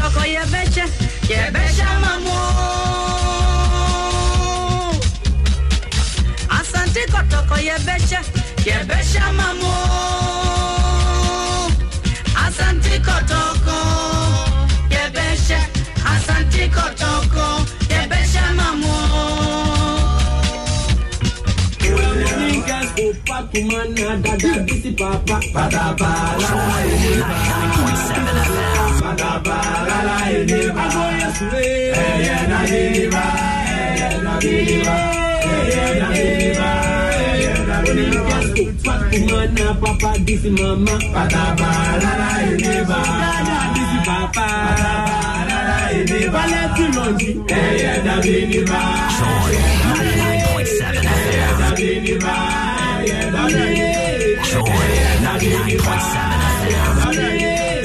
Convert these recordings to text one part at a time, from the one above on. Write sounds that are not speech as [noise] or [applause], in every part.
kɔtɔkɔ yɛbɛhyɛ yɛbɛhyɛ ama mo asante kɔtɔkɔ yɛbɛhyɛ yɛbɛhyɛ ama mo asante kɔtɔkɔ yɛbɛhyɛ asante kɔtɔkɔ yɛbɛhyɛ ama Joy 99.7 FM. Joy 99.7 FM.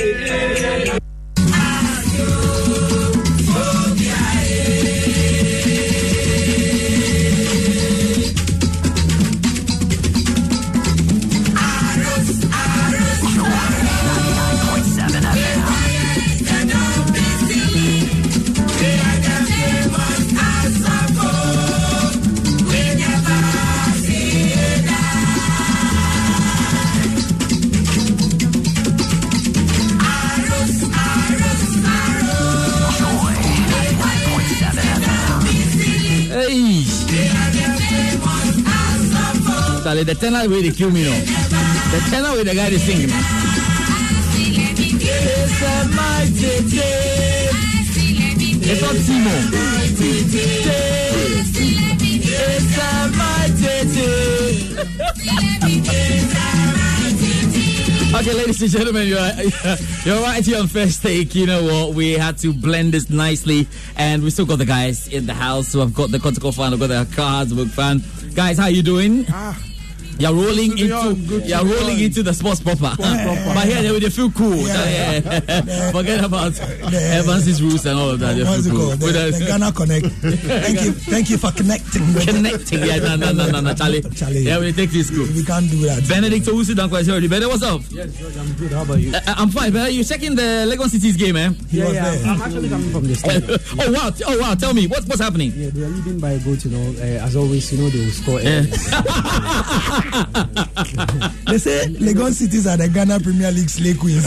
The way they kill me. The tenor way the guy they sing. man. It's not Timo. Okay, ladies and gentlemen, you're, [laughs] you're right here on First Take. You know what? We had to blend this nicely, and we still got the guys in the house who have got the Kotoko fan, who got the cards, book fan. Guys, how you doing? Ah, You're rolling Good into on, good to you're rolling into the sports proper. but here they, they feel cool. Yeah. Yeah. Forget about Evans's rules and all of that. They What's it feel cool. called? The, With us- the Ghana Connect. thank you, thank you for connecting. Connecting. Yeah, no, no, no, no, no, Charlie. Charlie. Yeah, we take this cool. We can't do that. Benedict Owusu Dankwa already. Benedict, what's up? Yes, George, I'm good. How about you? Uh, I'm fine. Benedict, you checking the Legon City's game, eh? He was there. I'm, I'm actually coming from the start. [laughs] oh wow! Oh wow! Tell me what's what's happening? yeah, they are leading by a goal, you know. Uh, as always, you know, they will score. Yeah. [laughs] [laughs] [laughs] They say Legon cities are the Ghana Premier League slay queens.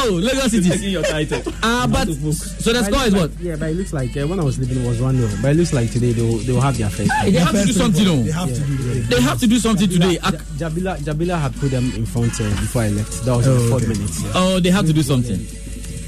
Oh, Lagos City. Taking your title. Ah, but so the But it score is what? like- Yeah, but it looks like uh, when I was leaving it was 1 0. But it looks like today they will, they will have their first. They have to do something. No, They have to do they have to do something today. Ja- Jabila, Jabila had put them in front uh, before I left. That was in Oh, the fourth okay. minute. yeah. Oh, they have to do something.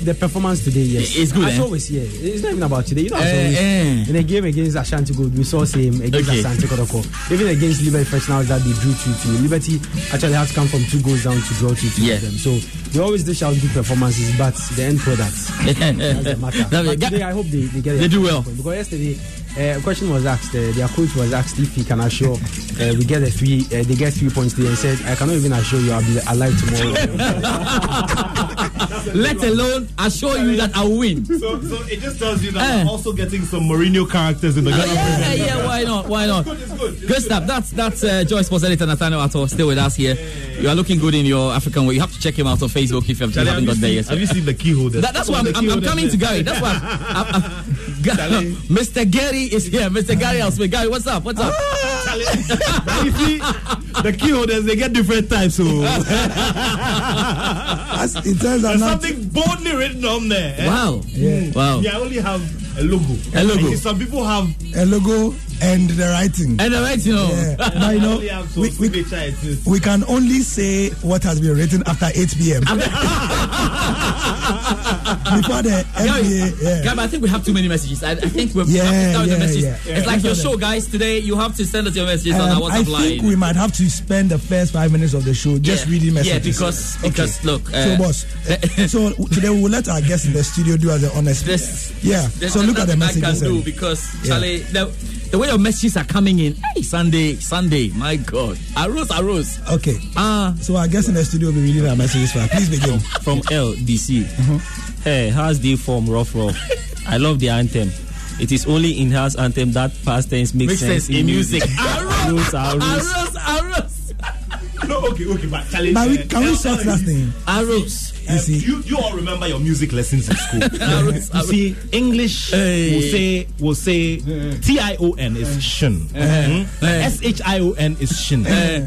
The performance today, yes. It's good, As eh? always, yeah. It's not even about today. You know, as Eh, always, eh. in a game against Ashanti Gold, we saw same against Okay. Asante Kotoko. Even against Liberty First now that they drew 2 2. Liberty actually had to come from two goals down to draw 2 2 Yeah. them. So they always dish out good performances, but the end product. [laughs] The matter. [laughs] But today, I hope they, they get it. They do well. Because yesterday, uh, a question was asked. Uh, their coach was asked if he can assure uh, we get a three. Uh, they get three points today, and said, "I cannot even assure you I'll be alive tomorrow." [laughs] Let alone assure you that I'll win. So, so it just tells you that Eh. we're also getting some Mourinho characters in the Uh, Ghana yeah, yeah, why not? Why not? It's good. It's Good stuff. That's that's uh, Joy Sports editor Nathaniel Attoh still with us here. You are looking good in your African way. You have to check him out on Facebook if you have- you Charlie, haven't have, got there yet. have you seen the key holders? That, that's why I'm, I'm, I'm coming to. Gary. That's why I'm, I'm, [laughs] Mr. Gary is here. Mr. Gary Al-Smith. Gary, what's up? What's up? Charlie, you see, the key holders they get different types. So [laughs] As it turns out there's now, something boldly written on there. eh? Wow. Yeah. Wow. Yeah, I only have a logo. A logo. And Some people have. a logo and the writing. And the right, you know. Yeah. [laughs] But you know, only we, we, signature. It is. we can only say what has been written after 8 p.m. [laughs] Before the Gary, NBA. Yeah. Gary, I think we have too many messages. I, I think we're Yeah, have to start with yeah, the yeah. It's like your show, guys. Today, you have to send us your messages on Um, our I think line. we might have to spend the first five minutes of the show just yeah. reading messages. Yeah, because Okay. because look, so, uh, boss, [laughs] so today we will let our guests in the studio do as an honest. This- yeah. there's So look at the nothing I messages. can do and- because Yeah. Charlie, the, the way your messages are coming in, hey, Sunday, Sunday, my God, arose, arose. Okay. Ah, So I guess in the studio will be reading our messages for. Please begin. from LDC. Hey, how's the form rough rough? I love the anthem. It is only in house anthem that past tense makes, makes sense in music. [laughs] Arose, arose, arose. arose, arose. No, okay, okay, but Charlie, But we, uh, can we uh, sort that thing? Arrows. You see, you, you all remember your music lessons in school. [laughs] Arrows. you see, English Hey. will say will say T I O N is shin. Hey. S H I O N is shin.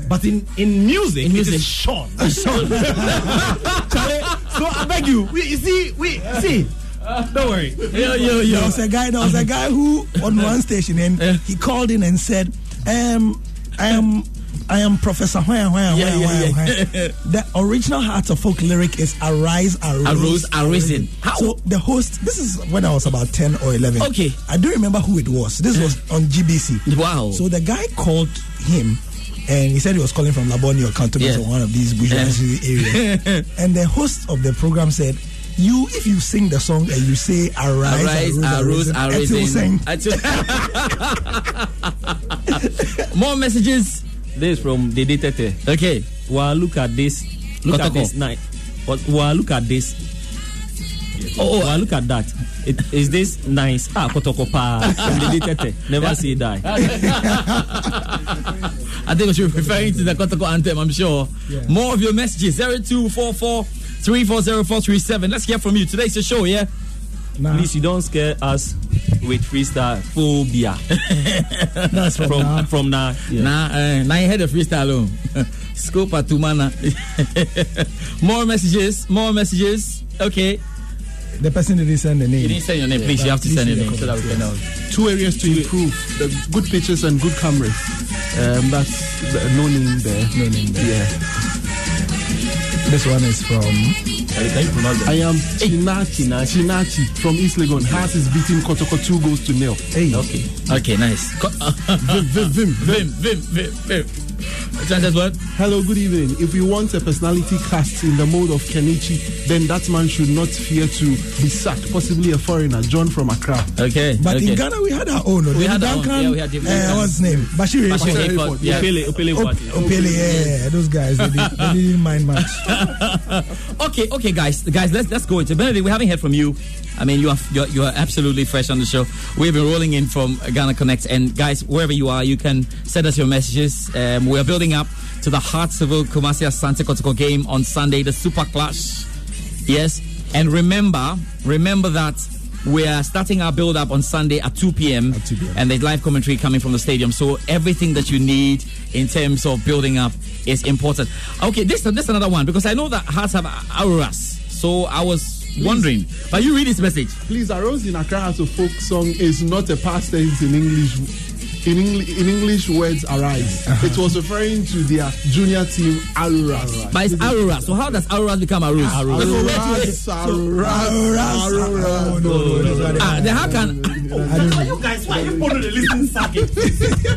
But in in music, music it is Sean. [laughs] [laughs] Charlie, so I beg you, we, you see, we see. Don't worry. Yo, yo, yo. there was a guy. There was a guy who on one station and he called in and said, um, "I am." I am Professor Hwaya Hwaya Yeah, yeah, yeah. [laughs] The original heart of folk lyric is arise, arose, Arose, arisen. How? So the host, this is when I was about 10 or 11. Okay. I don't remember who it was. This was [laughs] on GBC. Wow. So the guy called him and he said he was calling from Labone or Cantonment Yeah. or one of these bourgeoisie [laughs] areas. and the host of the program said, you, if you sing the song and you say arise, Arise, arose, arose, arisen. arisen, Atu- More messages. This from Dede Tete. Okay. Well, look at this. Look at Kotoko. this night. Well, look at this. Oh, well, look at that. It, is this nice? Ah, Kotoko pa. From Dede Tete. Never say die. [laughs] I think you're referring to the Kotoko anthem, I'm sure. More of your messages 0244 340437. Let's hear from you. Today's the show, yeah? Nah, Please, you don't scare us with freestyle phobia. [laughs] that's from, From now. from now. Yeah. Nah, uh, now you heard the freestyle. oh. [laughs] Scope at Tumana. [laughs] more messages, more messages. Okay. The person didn't send the name. You name. didn't send your name, please. You have to send your name so that we can know. two areas to improve the good pictures and good cameras. Um, that's the, no name there. No name there. Yeah. This one is from I am Chinachi Chinachi from East Legon. Heart is beating Kotoko two goals to nil. Hey. Okay. Okay, nice. Co- [laughs] Vim, vim, vim. Vim, Vim, Vim, Vim. Chances what? Hello, good evening. If we want a personality cast in the mode of Kenichi, then that man should not fear to be sacked. Possibly a foreigner, John from Accra. Okay. But okay. in Ghana, we had our own. We David had our own. Yeah, we had David uh, Duncan. what's his name? Bashir. Bashir Hayford. Hayford, yeah. Opele, Opele, Op- Opele, yeah, those guys, they, did, they didn't mind much. [laughs] Okay, okay, guys, guys, let's let's go into Benedict. We haven't heard from you. I mean, you are you're, you're absolutely fresh on the show. We've been rolling in from Ghana Connect, and guys, wherever you are, you can send us your messages. Um, we are building up to the Heart Civil Kumasi Asante Kotoko game on Sunday, the Super Clash. Yes, and remember, remember that. We are starting our build up on Sunday at 2 p.m. At 2 p.m. and there's live commentary coming from the stadium. So everything that you need in terms of building up is important. Okay, this this another one because I know that Hearts have auras. So I was wondering, but you read this message. Please, a rose in Accra as a folk song is not a past tense in English. In English, in English words arise. It was referring to their junior team Aruras. But it's Aurora. So how does Aurora become Aurora? Aruras, Aruras, no, no, no, no, no. Ah, then how can you guys, why are you bothering the listening circuit?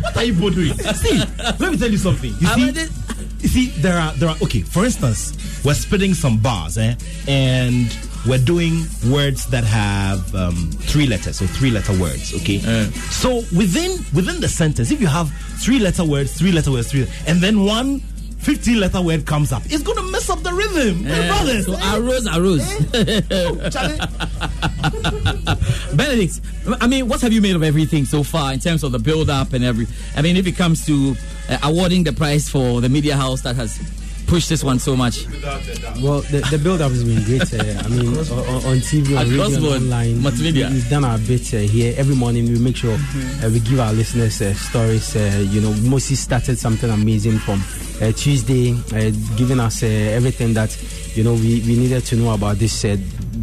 what are you bothering? See, let me tell you something. You Ah, see, you see, there are there are okay. For instance, we're spitting some bars, eh, and we're doing words that have um, three letters, so three letter words. Okay, so within within the sentence, if you have three letter words, three letter words, three, and then one 15 letter word comes up, it's gonna mess up the rhythm, my Eh, brothers. So eh? Arose, Arose. Charlie. [laughs] Benedict, I mean, what have you made of everything so far in terms of the build up and every? I mean, if it comes to uh, awarding the prize for the media house that has pushed this one so much. Well, the, the build up has been great. Uh, I mean, on, on TV, on radio, Across and board, online. multimedia. We've done our bit uh, here. Every morning, we make sure uh, we give our listeners uh, stories. Uh, you know, Moses started something amazing from uh, Tuesday, uh, giving us uh, everything that you know we, we needed to know about this uh,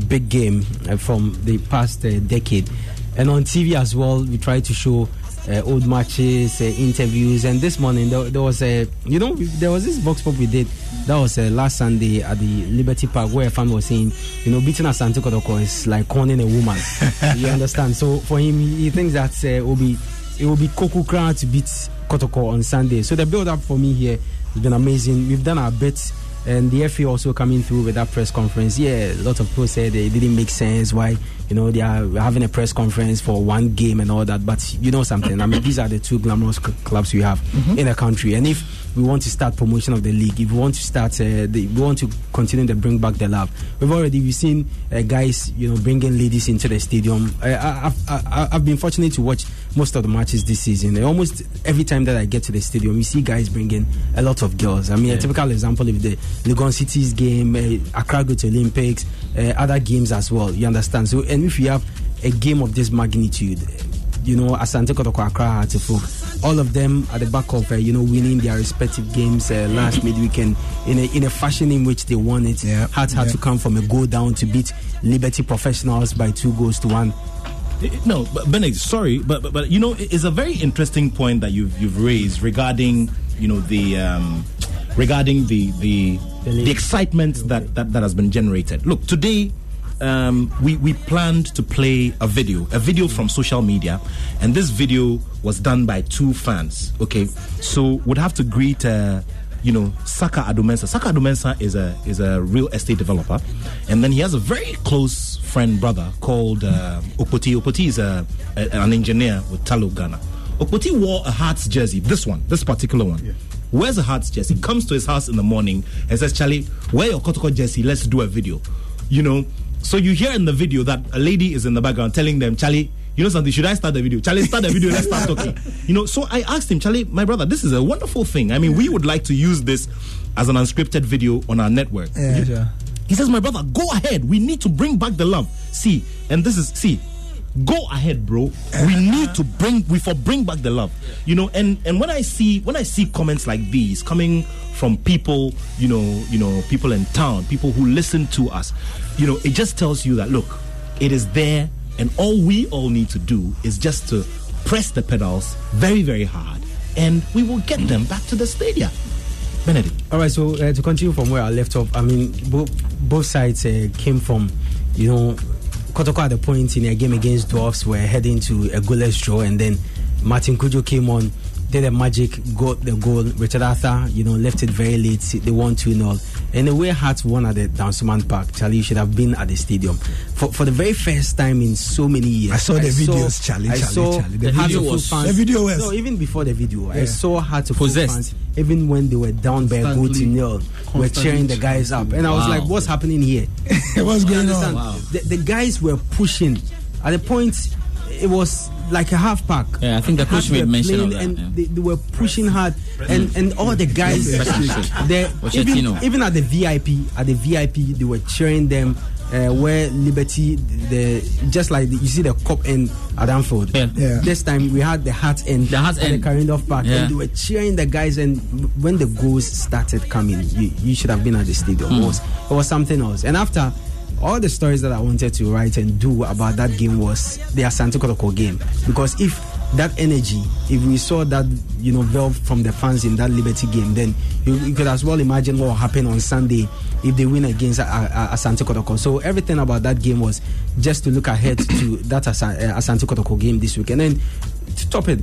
big game uh, from the past uh, decade. And on TV as well, we try to show uh, old matches, uh, interviews, and this morning there, there was a, you know, there was this vox pop we did. That was uh, last Sunday at the Liberty Park where a fan was saying, you know, beating Asante Kotoko is like corning a woman. [laughs] you understand? So for him, he, thinks that uh, it will be it will be Koku Crown to beat Kotoko on Sunday. So the build up for me here has been amazing. We've done our bit. And the FA also coming through with that press conference. Yeah, a lot of people said it didn't make sense. Why, you know, they are having a press conference for one game and all that. But you know something. I mean, these are the two glamorous c- clubs we have in the country. And if we want to start promotion of the league, if we want to start, uh, the, we want to continue to bring back the love. We've already we've seen uh, guys, you know, bringing ladies into the stadium. Uh, I, I've been fortunate to watch most of the matches this season. Almost every time that I get to the stadium, you see guys bringing a lot of girls. I mean, a typical example of the Legon City's game, uh, Accra go to Olympics, uh, other games as well. You understand? So, and if you have a game of this magnitude, you know, Asante Kotoko Accra Heartful, all of them at the back of, uh, you know, winning their respective games uh, last midweekend in a, in a fashion in which they won it. Yeah, had yeah. to come from a goal down to beat Liberty Professionals by two goals to one. No, but Benedict, sorry, but, but but you know, it's a very interesting point that you've you've raised regarding you know the um, regarding the the the excitement that, that that has been generated. Look, today. Um, we, we planned to play a video, a video from social media, and this video was done by two fans. Okay, so would have to greet, uh, you know, Saka Adumensa. Saka Adumensa is a is a real estate developer, and then he has a very close friend brother called uh, Opoti. Opoti is a, a- an engineer with Tullow Ghana. Opoti wore a Hearts jersey. This one, this particular one. Wears a Hearts jersey. Comes to his house in the morning and says, "Charlie, wear your Kotoko jersey. Let's do a video." You know. So you hear in the video that a lady is in the background telling them, "Charlie." You know something? Should I start the video? Charlie, start the video. Let's start talking. [laughs] You know, so I asked him, Charlie, my brother, this is a wonderful thing. I mean, we would like to use this as an unscripted video on our network. Yeah, You- sure. he says, My brother, go ahead. We need to bring back the love. See, and this is see, go ahead, bro. We [laughs] need to bring we for bring back the love. You know, and and when I see when I see comments like these coming from people, you know, you know, people in town, people who listen to us, you know, it just tells you that look, it is there, and all we all need to do is just to press the pedals very, very hard, and we will get them back to the stadium. Benedict. All right, so uh, to continue from where I left off, I mean, both both sides uh, came from, you know, Kotoko at the point in a game against Dwarfs were heading to a goalless draw, and then Martin Kujo came on, did a magic, got the goal. Richard Arthur, you know, left it very late. They won 2 0. And the way Hearts won at the Dansoman Park, Charlie, you should have been at the stadium. For, for the very first time in so many years. I saw the videos, Charlie, I Charlie, saw Charlie. The Hearts video Full was- fans. the video was- No, even before the video, I saw Hearts of Full Possessed. fans, even when they were down by a goal to nil, were constantly cheering the guys up. And I was like, what's happening here? [laughs] What's going understand? on? The, the guys were pushing. At the point, it was like a half pack. Yeah, I think the coach Hearts made were mention of that, And yeah. they, they were pushing hard. And, and all the guys, they, even, Pochettino. even at the VIP, at the VIP, they were cheering them. Uh, where Liberty, the just like the, you see the Kop end at Anfield. Yeah. Yeah. This time we had the hat end The Hearts at end. the Carl Reindorf Park, Yeah. and they were cheering the guys. And when the goals started coming, you, you should have been at the stadium. Hmm. It was it was something else. And after all the stories that I wanted to write and do about that game was the Asante Kotoko game because if that energy, if we saw that you know valve from the fans in that Liberty game, then you, you could as well imagine what will happen on Sunday if they win against uh, uh, Asante Kotoko. So everything about that game was just to look ahead to that uh, Asante Kotoko game this week, and then to top it,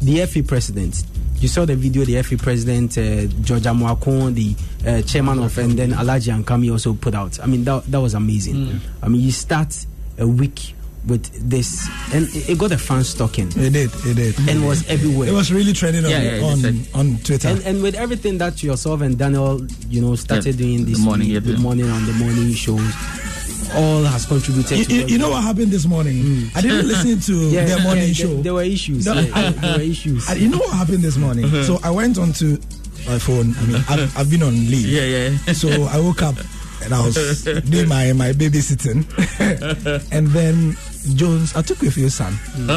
the FA president. You saw the video, the FA president, uh, George Amuakon, the uh, chairman of, and then Alaji Ankami also put out. I mean, that, that was amazing. I mean, you start a week with this, and it, it got the fans talking, It did, it did. and was everywhere. It was really trending on, Yeah, yeah, on, on Twitter. and, and with everything that yourself and Daniel, you know, started Yeah, doing the this morning, week, yeah, the yeah. morning on the morning shows, all has contributed you, to. you, you know what happened this morning? I didn't [laughs] listen to Mm. Yeah, their morning yeah, show. There, there were issues. No, yeah, I- there were [laughs] issues. And you know what happened this morning? [laughs] So I went on to my phone. I mean, I've, I've been on leave. Yeah, yeah. So I woke up and I was doing my, my babysitting. and then Jones, I took with your son.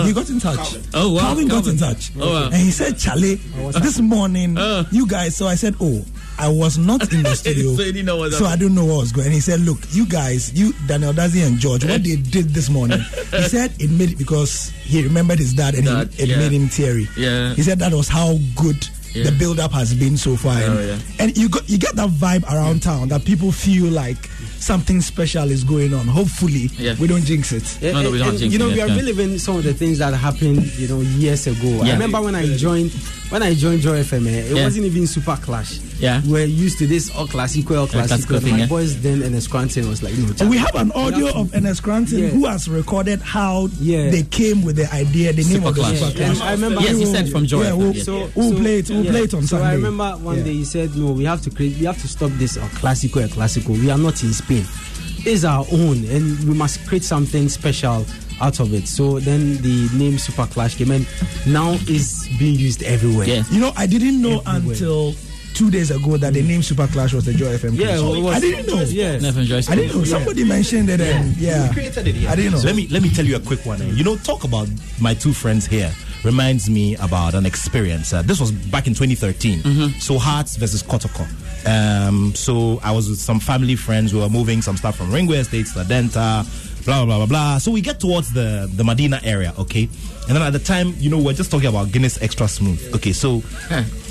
He got in touch. Oh, wow, Calvin got in touch. Oh, wow. And he said, Charlie, this morning, Uh. you guys. So I said, Oh, I was not in the [laughs] studio. So he didn't know what so I don't know what was going. And he said, Look, you guys, you Daniel Dadzie and George, what they [laughs] did this morning. He said it made it because he remembered his dad and Dad, he, it yeah. made him teary. Yeah. He said that was how good Yeah. the build up has been so far. and, Oh, yeah. and you got you get that vibe around town that people feel like something special is going on. Hopefully Yeah. we don't jinx it. Yeah, No, no, we don't and, jinx you know, it, we are yeah. reliving some of the things that happened, you know, years ago. I remember when I joined, when I joined Joy FM, eh, it Yeah. wasn't even Super Clash. Yeah. we're used to this all classical, all classical classical. thing, My yeah. boys then and Scranton was like, no, We have an audio have of Enes Granton Yeah. who has recorded how Yeah. they came with the idea, the name of the Superclash. super Yeah, clash. I remember- Yes, he We'll- said from Joy Yeah, FM, we'll, yeah. So- we'll so- play it. We'll yeah. play it on so Sunday. I remember one Yeah. day he said, "No, we have to create. We have to stop this El Clasico, El Clasico. We are not in Spain. It's our own, and we must create something special out of it. So then the name Super Clash came and now is being used everywhere. Yeah. You know, I didn't know Everywhere. until two days ago that the name Super Clash was the Joy FM. Yeah, crew. it was- I didn't know. Yes. Never enjoyed I didn't know. Somebody mentioned it. And yeah, created it. Yeah. I didn't know. Let me let me tell you a quick one. eh. You know, talk about my two friends here reminds me about an experience. Uh, this was back in 2013. So Hearts versus Kotoko. Um, so I was with some family friends who were moving some stuff from Ringway Estates to Denta, blah blah blah blah blah. So we get towards the the Medina area, okay. And then at the time, you know, we're just talking about Guinness Extra Smooth. Okay, so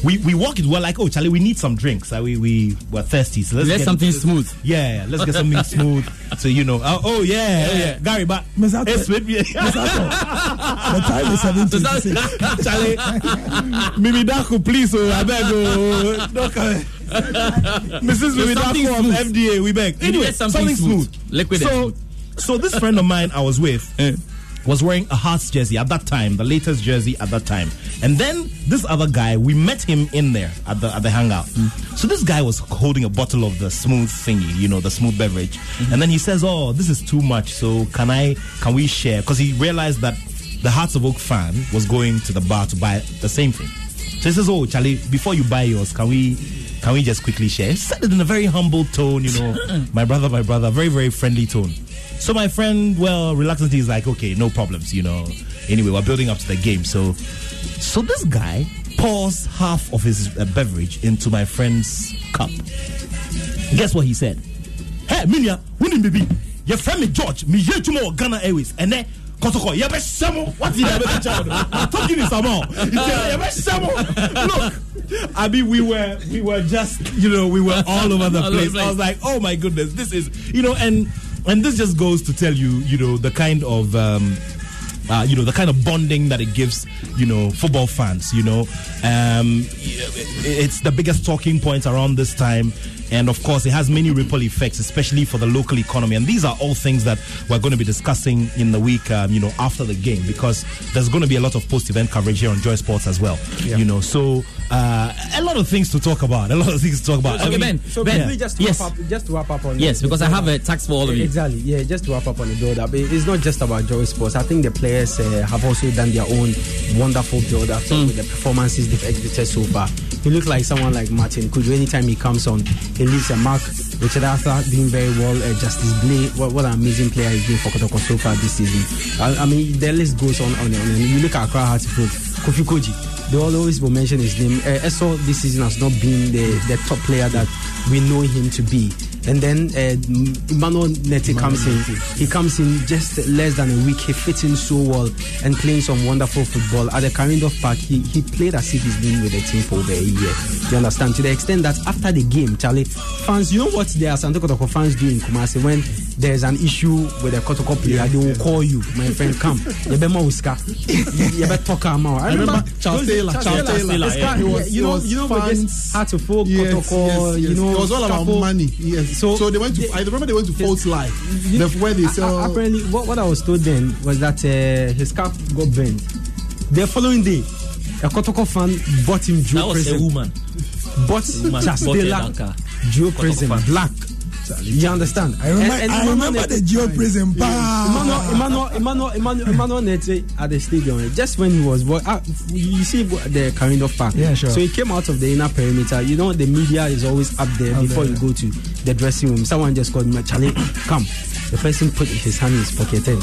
we, we walk it. We're like, oh, Charlie, we need some drinks. Uh, we we were thirsty, so let's Let's get something smooth. yeah, let's get something [laughs] smooth. So you know, oh, oh yeah, oh, yeah, Gary, but Miss Ato- it's with me. Miss Ato, the time is seven twenty six. Charlie, [laughs] Mimi Daku, please, oh, I beg, oh, don't come. Mrs. Mimi something Daku of smooth. FDA, we beg. Anyway, get something smooth. Liquid So, smooth. So this friend of mine I was with [laughs] eh. was wearing a Hearts jersey at that time, the latest jersey at that time. And then this other guy, we met him in there at the at the hangout. Hmm. So this guy was holding a bottle of the smooth thingy, you know, the smooth beverage. Hmm. And then he says, "Oh, this is too much. So can I can we share?" Because he realized that the Hearts of Oak fan was going to the bar to buy the same thing. So he says, "Oh, Charlie, before you buy yours, can we can we just quickly share?" He said it in a very humble tone, you know, [laughs] my brother, my brother, very very friendly tone. So my friend, well, reluctantly is like, "Okay, no problems," you know. Anyway, we're building up to the game, so so this guy pours half of his uh, beverage into my friend's cup. Guess what he said? Hey, Minya, winning baby. Your friend me George, me here tomorrow Ghana Airways, and then Kotoko, you be samo. What did you be child? I'm talking is about. You be samo. Look, I mean, we were we were just you know we were all over the All over the place. I was like, oh my goodness, this is you know, and and this just goes to tell you, you know, the kind of. Um, uh, you know the kind of bonding that it gives you know football fans you know um, it's the biggest talking point around this time and of course it has many ripple effects especially for the local economy and these are all things that we're going to be discussing in the week um, you know after the game because there's going to be a lot of post event coverage here on joy sports as well you know so uh, a lot of things to talk about a lot of things to talk about I Okay, mean, Ben. So Ben. maybe just to yes. wrap up, just to wrap up on Yes, the because I have build-up. a tax for all of you. Exactly. Yeah, just to wrap up on the build up, it- it's not just about Joy Sports. I think the players uh, have also done their own wonderful build up Hmm. with the performances they've exhibited so far. He looks like someone like Martin Kudu. Anytime he comes on, he leaves a mark. Richard Arthur doing very well. Uh, Justice Blay, what, what an amazing player he's been for Kotoko so far this season. I, I mean, the list goes on and on. You look at Accra Hearts folk, Kofi Kordzi. They always will mention his name. Uh, Esso this season has not been the, the top player that we know him to be. And then uh, Emmanuel Nettey comes in. He comes in just less than a week. He fits in so well and playing some wonderful football. At the Carl Reindorf Park, he, he played as if he's been with the team for over a year. You understand? To the extent that after the game, Charlie, fans, you know what the Asante Kotoko fans do in Kumasi when there's an issue with a Kotoko player, they will call you, my friend, come. You better Uska. You better talk. I remember Charles Taylor, Charles Taylor, yeah. You know, you know, we fans. just had to folk Yes, Kotoko, yes, you know, it was all about money. Yes. So- So, they went to. I remember they went to False Life. The, where they A- sell. a- apparently, what, what I was told then was that uh, his cap got burned. The following day, a Kotoko fan bought him That Joe was a woman. Bought Woman bought a Chastela Danka. Joe present fan. black. You understand? I remember, And- and I Emmanuel remember Nettey- the Geo prison. Emmanuel, Emmanuel, Emmanuel, Emmanuel, Emmanuel Nettey at the stadium. Eh, just when he was, wa- ah, you see the Carl Reindorf Park. Yeah, sure. So he came out of the inner perimeter. You know, the media is always up there Up before there. you go to the dressing room. Someone just called me, Charlie, come. The person put his hand in his pocket and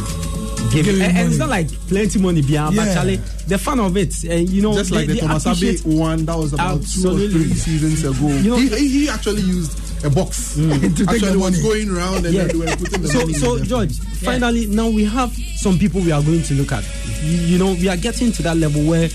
gave Give him. him And, and it's not like plenty money behind, ah, but Charlie, the fun of it, and you know, just they- like the Thomas Abbey one that was about Absolutely. two or three seasons ago. You know- he, he he actually used a box [laughs] To take actually the money. going around and Yeah. they were putting the so, money. so. George, finally, now we have some people we are going to look at. You, you know, we are getting to that level where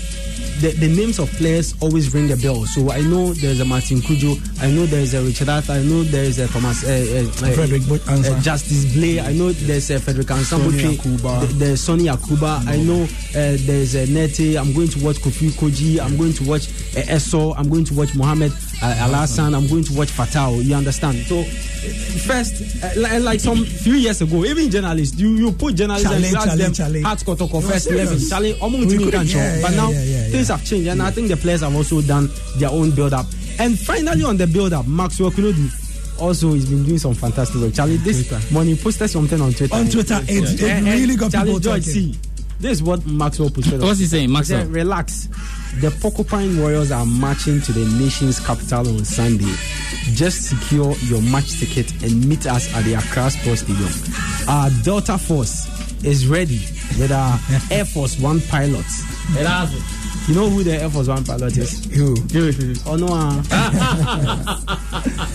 the, the names of players always ring a bell. So I know there's a Martin Kujo, I know there's a Richard Arthur, I know there's a Thomas, uh, uh, uh, Frederick Ansah. uh, Justice Blay, I know there's a Frederick Sonny Akuba. there's Sonny Akuba, I know uh, there's a Nettey, I'm going to watch Kofi Kordzi, I'm going to watch uh, Esso, I'm going to watch Mohammed uh, Alassan, I'm going to watch Fatao. You understand? So first, uh, like, some few years ago, even journalists, you, you put journalists and you ask chale, them, chale. Hearts Kotoko first serious. 11. Chale, omo We ntimi could- show. yeah, But yeah, now, yeah, things have changed, and I think the players have also done their own build up. And finally, on the build up, Maxwell Kunodu, also he's been doing some fantastic work. Charlie, this Twitter. morning posted something on Twitter. On Twitter, it, it eh, really got Charlie people George, talking. see, this is what Maxwell posted. What's he saying, He Maxwell? said, relax. The Porcupine Warriors are marching to the nation's capital on Sunday. Just secure your match ticket and meet us at the Accra Sports Stadium. Our Delta Force is ready with our [laughs] Air Force One pilots. You know who the Air Force One pilot is? Who? Oh no, uh,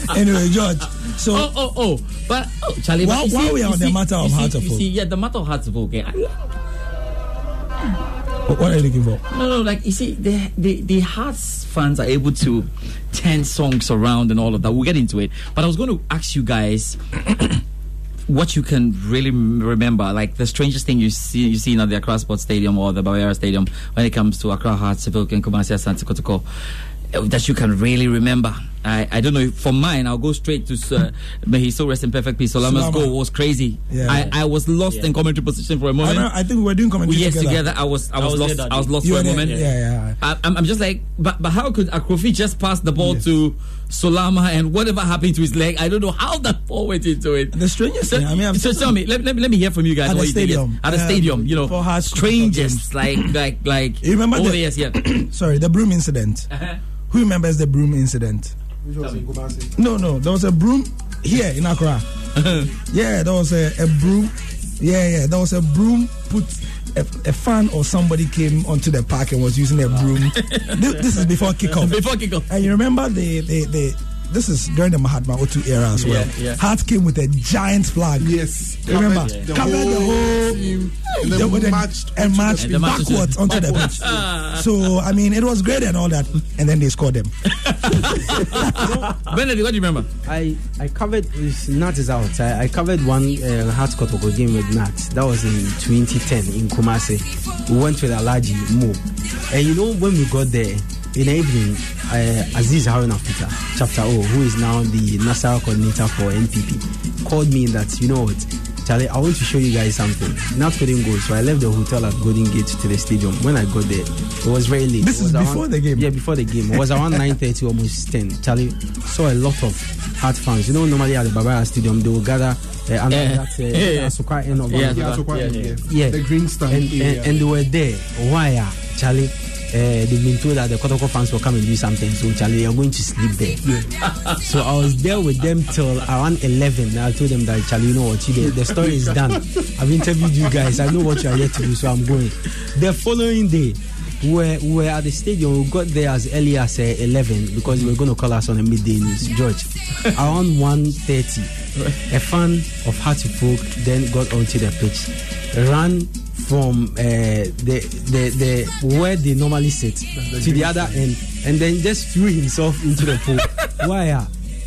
[laughs] Anyway, George. So Oh, oh, oh. But, oh, Charlie, While- but while see- we are you on the matter of you Heart of you see, yeah, the matter of Heart of Oak, okay. What are you looking for? No, no, like you see, the the the Hearts fans are able to turn songs around and all of that. We'll get into it. But I was going to ask you guys [clears throat] what you can really remember, like the strangest thing you see you seen at the Accra Sports Stadium or the Baba Yara Stadium when it comes to Accra Hearts, Civic and Kumasi Asante Kotoko. uh, That you can really remember. I, I don't know. For mine, I'll go straight to uh, may he so rest in perfect peace. Solama's Solama. goal was crazy. Yeah. I, I was lost in commentary position for a moment. remember, I think we were doing commentary yes, together. together. I was I was, was lost. there I was lost You for were a there? moment. Yeah, yeah. I, I'm, I'm just like, but but how could Akrofi just pass the ball to Solama and whatever happened to his leg? I don't know how that ball went into it. The strangest So, thing, I mean, I've so seen tell me, let, let, me- let me hear from you guys. At what the you think is- stadium. At the Um, stadium, you know, for Hearts strangest, like [clears throat] like like. You remember over the- the years, yeah. [clears throat] Sorry, the broom incident. Uh-huh. Who remembers the broom incident? No, no, there was a broom here in Accra. [laughs] yeah, there was a, a broom. Yeah, yeah, there was a broom put. A, a fan or somebody came onto the park and was using a broom. this, this is before kickoff. [laughs] Before kickoff. And you remember the the, the this is during the Mahatma Otoo era as well. Yeah, yeah. Heart came with a giant flag. Yes. You remember? Covered the Covered the whole whole team, and then the- marched and marched And the march- backwards onto the pitch. So I mean, it was great and all that, and then they scored them. [laughs] Benedict, what do you remember? I I covered if Nat is out. I, I covered one uh, Heart Kotoko game with Nat. That was in 2010 in Kumasi. We went with Alaji Mo, and you know when we got there in the evening, uh, Aziz Haruna Peter, Chapter O, who is now the Nasara coordinator for NPP, called me that you know what. Charlie, I want to show you guys something. Not couldn't go, so I left the hotel at Golden Gate to the stadium. When I got there, it was very late. This It is was before the game? Yeah, before the game. It was around 9.30, [laughs] almost 10. Charlie saw a lot of Heart fans. You know, normally at the Baba Yara Stadium, they will gather uh, under Yeah. that uh, [laughs] Yeah, yeah. Asuka end of Yeah, the- Yeah, Yeah, yeah. yeah. The green stand and, and, and they were there. Why, uh, Charlie? Uh, they've been told that the Kotoko fans will come and do something, so Charlie, you're going to sleep there. [laughs] so I was there with them till around 11. And I told them that, Charlie, you know what, the, the story is done. I've interviewed you guys, I know what you are here to do, so I'm going. The following day, we were, we were at the stadium. We got there as early as uh, 11 because they were going to call us on the midday news. George, around 1.30, a fan of Folk then got onto the pitch, ran from uh, the, the the where they normally sit to the other end, and then just threw himself into the pool. [laughs] Why? ah?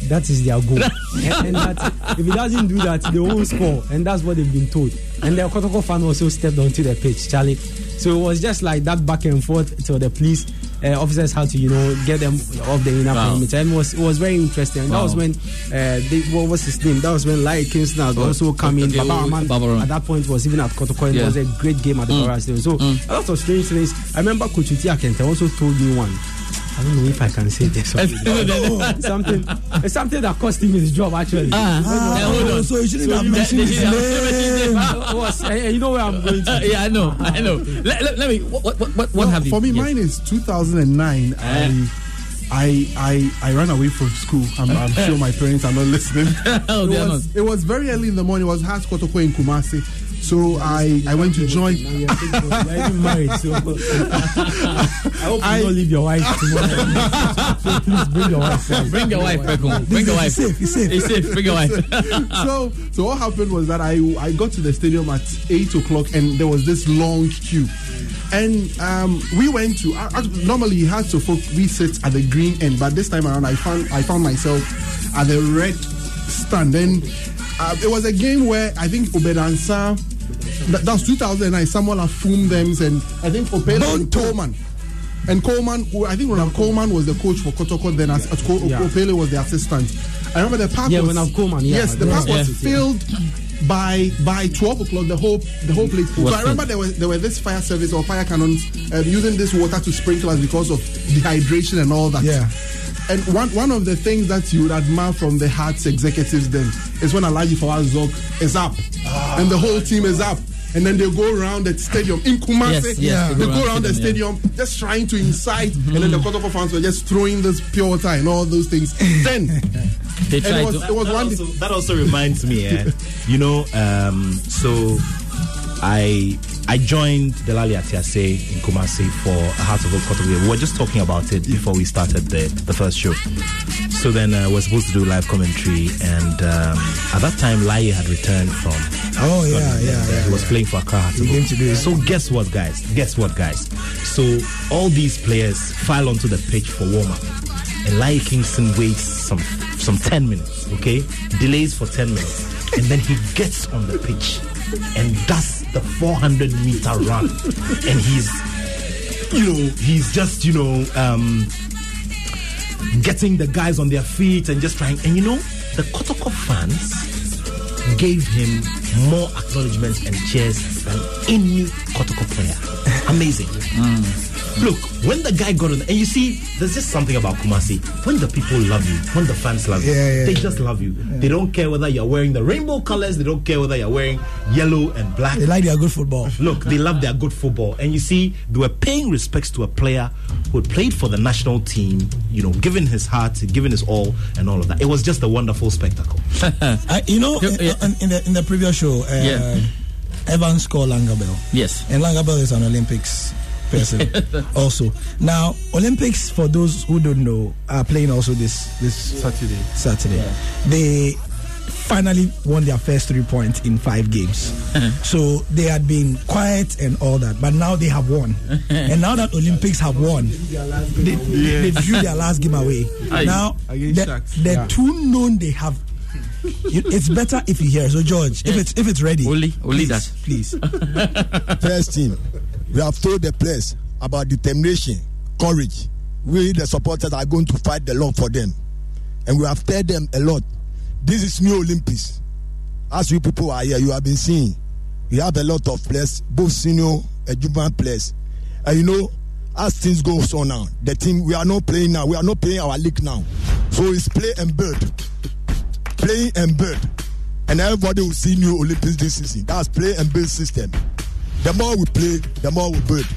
That is their goal. [laughs] and, and that, if he doesn't do that, they won't score, and that's what they've been told. And the Kotoko fan also stepped onto the pitch, Charlie. So it was just like that back and forth till the police uh, officers had to, you know, get them off the inner Wow. perimeter. And it was it was very interesting. And that was when uh, they, what was his name? That was when Laryea Kingston had also come in. Baba Aman at that point was even at Kotoko. and Yeah. It was a great game at the Mm. Stadium. So a lot of strange things. I remember Coach Oti Akenten also told me one. I don't know if I can say this. [laughs] or something, it's something that cost him his job actually. Ah, Ah, eh, hold on. so you shouldn't have mentioned they- his they- they- name. Uh, was- eh, eh, you know where I'm going to. Uh, [laughs] yeah, I know, I know. Let, let, let me. What what what, what No, have you? for me, yes. mine is 2009. I, I, I, I ran away from school. I'm, I'm sure my parents are not listening. [laughs] Oh, it, they are was, it was very early in the morning. It was Heart Kotoko in Kumasi. So I, I went to join. [laughs] You're married, so [laughs] I hope I- you don't leave your wife tomorrow. so please bring your wife. guys. Bring your wife, Pekun. Bring your wife. It's safe. It's safe. It's safe. Bring your wife. [laughs] so so what happened was that I I got to the stadium at eight o'clock and there was this long queue, and um, we went to uh, normally it has to folk we sit at the green end, but this time around I found I found myself at the red stand. Then uh, it was a game where I think Obedansa. That, that was 2009. Samuel Afum them and I think Opela and Coleman. And Coleman, who- I think Ronald Coleman was the coach for Kotoko. Then as, as Co- Yeah. Opele was the assistant. I remember the park Yeah, was Ronald Koeman, yeah. yes, the Yeah. park was Yeah. filled by by 12 o'clock. The whole the whole place. So I remember there was there were this fire service or fire cannons uh, using this water to sprinkle us because of dehydration and all that. Yeah. And one one of the things that you would admire from the Hearts executives then is when Alaji Fawaz Zok is up and the whole team is up. And then they go around the stadium in Kumasi. Yes, yes, they, go around the stadium just trying to incite, and then the Kotoko fans were just throwing this pure water and all those things. [laughs] then They and tried it was, to. it was that, one. also, that also reminds me, eh, you know, um, so I I joined Delali Atiase in Kumasi for a Heart of Oak Kotobuya. We were just talking about it before we started the, the first show. So then uh, we're supposed to do live commentary, and um, at that time, Lai had returned from. Oh yeah, Scotland, yeah, and, uh, yeah. He was playing for Accra Heart of Oak. to do it. So guess what, guys? Guess what, guys? So all these players file onto the pitch for warm up, and Lai Kingston waits some some ten minutes. Okay, delays for ten minutes, and then he gets on the pitch and does the 400 meter run, and he's you know he's just you know um getting the guys on their feet and just trying and you know the Kotoko fans gave him more acknowledgement and cheers than any Kotoko player. Amazing. Look, when the guy got on, and you see, there's just something about Kumasi. When the people love you, when the fans love you, Yeah, yeah. they just love you. They don't care whether you're wearing the rainbow colors, they don't care whether you're wearing yellow and black. They like their good football. Look, they love their good football. And you see, they were paying respects to a player who had played for the national team, you know, giving his heart, giving his all, and all of that. It was just a wonderful spectacle. I, [laughs] you know, Yeah, yeah. in, in the in the previous show, uh, Yeah. Evans called Langabell. Oh. Yes. And Langabell is an Olympics person [laughs] also. Now, Olympics, for those who don't know, are playing also this this Saturday. Saturday. They finally won their first three points in five games. [laughs] so they had been quiet and all that, but now they have won. [laughs] and now that Olympics have won, they, they drew their last game away. Now, Against the, Sharks. the Yeah. two known they have. You- It's better if you hear. So George, if it's if it's ready, Only- only please, that. please. [laughs] First team, we have told the players about determination, courage. We, the supporters, are going to fight the Lord for them. And we have told them a lot. This is new Olympics. As you people are here, you have been seeing. We have a lot of players, both senior and juvenile players. And you know, as things go on now, the team, we are not playing now. We are not playing our league now. So it's play and build. Playing and build. And everybody will see new Olympics this season. That's play and build system. The more we play, the more we build.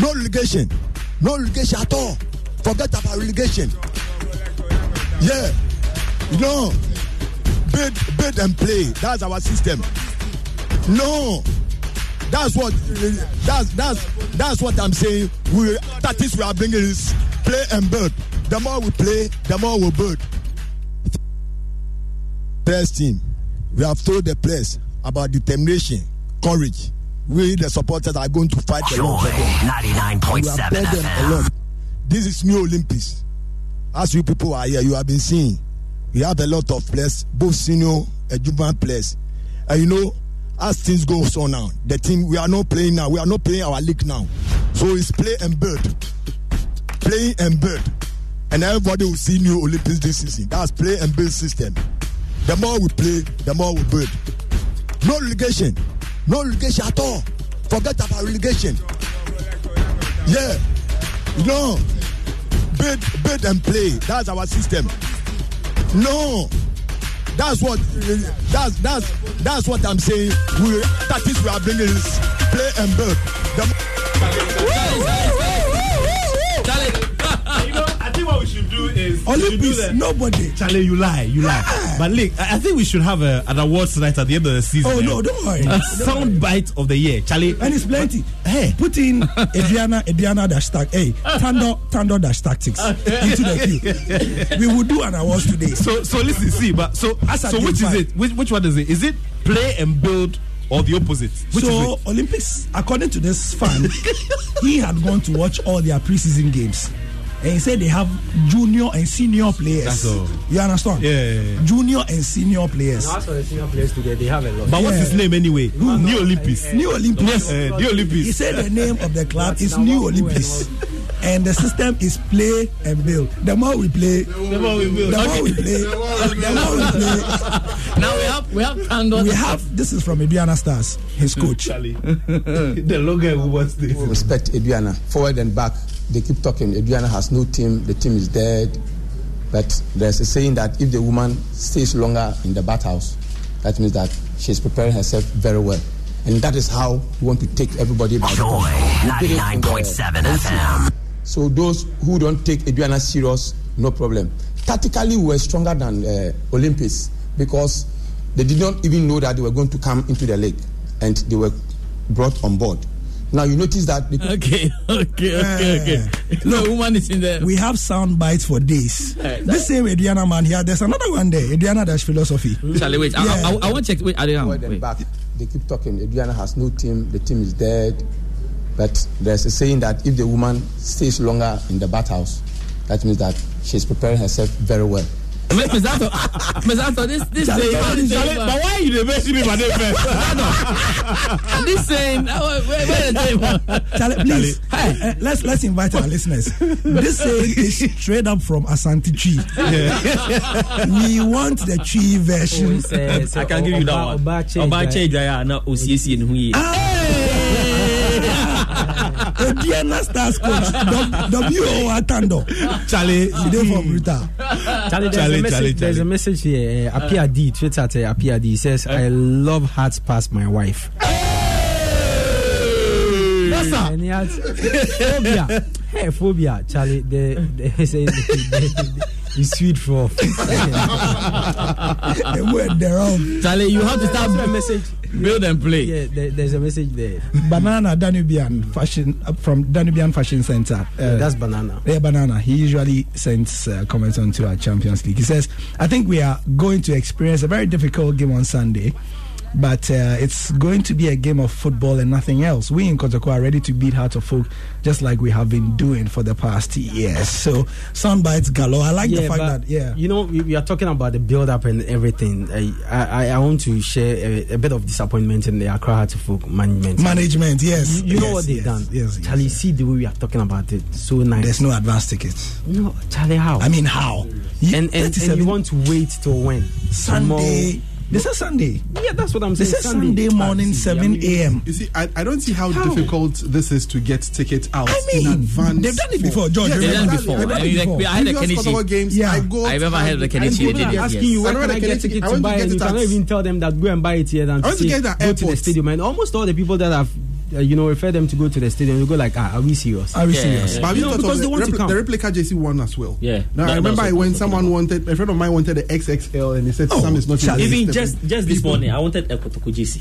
No relegation. No relegation at all. Forget about relegation. Yeah. No. Build, build and play. That's our system. No. That's what that's that's that's what I'm saying. We that is we are bringing is play and build. The more we play, the more we build. First team, we have told the players about determination, courage. We, the supporters, are going to fight Joy long for them. We have 99.7 them a lot. This is new Olympics. As you people are here, you have been seeing. We have a lot of players, both senior and juvenile players. And you know, as things go on now, the team we are not playing now. We are not playing our league now. So it's play and build, play and build, and everybody will see new Olympics this season. That's play and build system. The more we play, the more we build. No relegation, no relegation at all. Forget about relegation. Yeah, no, build, build and play. That's our system. No, that's what that's that's that's what I'm saying. We that is we are bringing is play and build. The, we should do is Olympics, nobody. Charlie, you lie, you lie. But look, I think we should have a, an awards tonight at the end of the season. Oh eh? no, don't worry. A sound bite of the year, Charlie. And it's plenty. Hey. Put in [laughs] Aduana, Aduana dash tac, hey, Tando, Tando dash tactics into the queue. We will do an awards today. So, so listen, see, but so, so which is it? Which, which one is it? Is it play and build or the opposite? Which so? Olympics, according to this fan, [laughs] he had gone to watch all their preseason games. And he said they have junior and senior players. That's all. You understand? Yeah, yeah, yeah. Junior and senior players. As for the senior players today, they have a lot. But what's his name anyway? New Olympics. New Olympics. Uh, New Olympics. He said the name of the club is New Olympics. [laughs] And the system is play and build. The more we play, the more we build. The more we play, the more we play. Now we have we have Tando. We have this is from Aduana Stars, his coach. Charlie. [laughs] the logo who wants this. respect Aduana. Forward and back, they keep talking. Aduana has no team. The team is dead. But there's a saying that if the woman stays longer in the bathhouse, that means that she's preparing herself very well. And that is how we want to take everybody by Joy hand. We did it in the 99.7 NC. FM. So those who don't take Aduana serious, no problem. Tactically, we were stronger than uh, Olympics because they did not even know that they were going to come into the league, and they were brought on board. Now you notice that the [laughs] Okay, okay, okay, okay. Eh. No woman is in there. We have sound bites for days. This same Adriana man here, there's another one there. Adriana Dash Philosophy. Charlie, wait. I, Yeah. I, I, want to check. Wait, Adrian. forward Wait. back. They keep talking. Adriana has no team. The team is dead. But there's a saying that if the woman stays longer in the bathhouse, that means that she's preparing herself very well. Miss Miss Ato, Miss Ato, this this Charlie, saying, this Charlie, but why you the best me my name first? this saying, uh, where, where the? Charlie, please. uh, uh, let's let's invite our listeners. This saying is straight up from Asante Twi. we want the Twi version. I can give you that one. Ọba Che Ijaya na osiesie ne ho yie. Stars coach W O Atando. Charlie, She dey for brutal. Charlie, there's, Charlie, a, message, Charlie, there's a Charlie. message here. Uh, Apia Twitter at uh, Apia D says, I love hearts past my wife. And he has phobia. Hey, phobia. Charlie, the, the, the, the, the sweet for. They were there wrong. Charlie, you have to That's a message. Build and play. Yeah, there, there's a message there. Banana Danubian fashion uh, from Danubian Fashion Center. Uh, Yeah, that's banana. Yeah, Banana. He usually sends uh, comments onto our Champions League. He says, I think we are going to experience a very difficult game on Sunday, but uh, it's going to be a game of football and nothing else. We in Kotoko are ready to beat Hearts of Oak just like we have been doing for the past years. So, soundbites galore. I like the fact that, yeah. You know, we, are talking about the build up and everything. I, I, I want to share a, a bit of disappointment in the Accra Hearts of Oak management. Management, yes. You, you know what they've yes, done? Yes, yes. Charlie, see the way we are talking about it. So nice. There's no advance tickets. No, Charlie, how? I mean, how? You- and, and, and 37 you want to wait till when? Sunday. This is Sunday. Yeah, that's what I'm saying. This is Sunday morning, Ah, see, I 7 mean, a.m. You see, I, I don't see how, How? difficult this is to get tickets out I mean, in advance. they've done it before, George. Yes, They've done it before. They've done I it mean, like, before. I had a Previous Kaneshie. Games, Yeah. I go. I remember I had the and Kaneshie, people they are did, asking yes. you I where remember can I get Kaneshie- tickets I to went buy to and get you it cannot at- even tell them that go and buy it here than I to went to get it at go to the airport. stadium and almost all the people that have uh, you know refer them to go to the stadium you go like ah are we serious Are we Yeah. serious? But have you No, thought because of they the, want to come. the replica JC one as well? Yeah. Now, That- I remember that's I what when I'm someone wanted, a friend of mine wanted the XXL and he said Oh, Sam is not in Charlie. Even just just this morning, I wanted a Kotoko JC.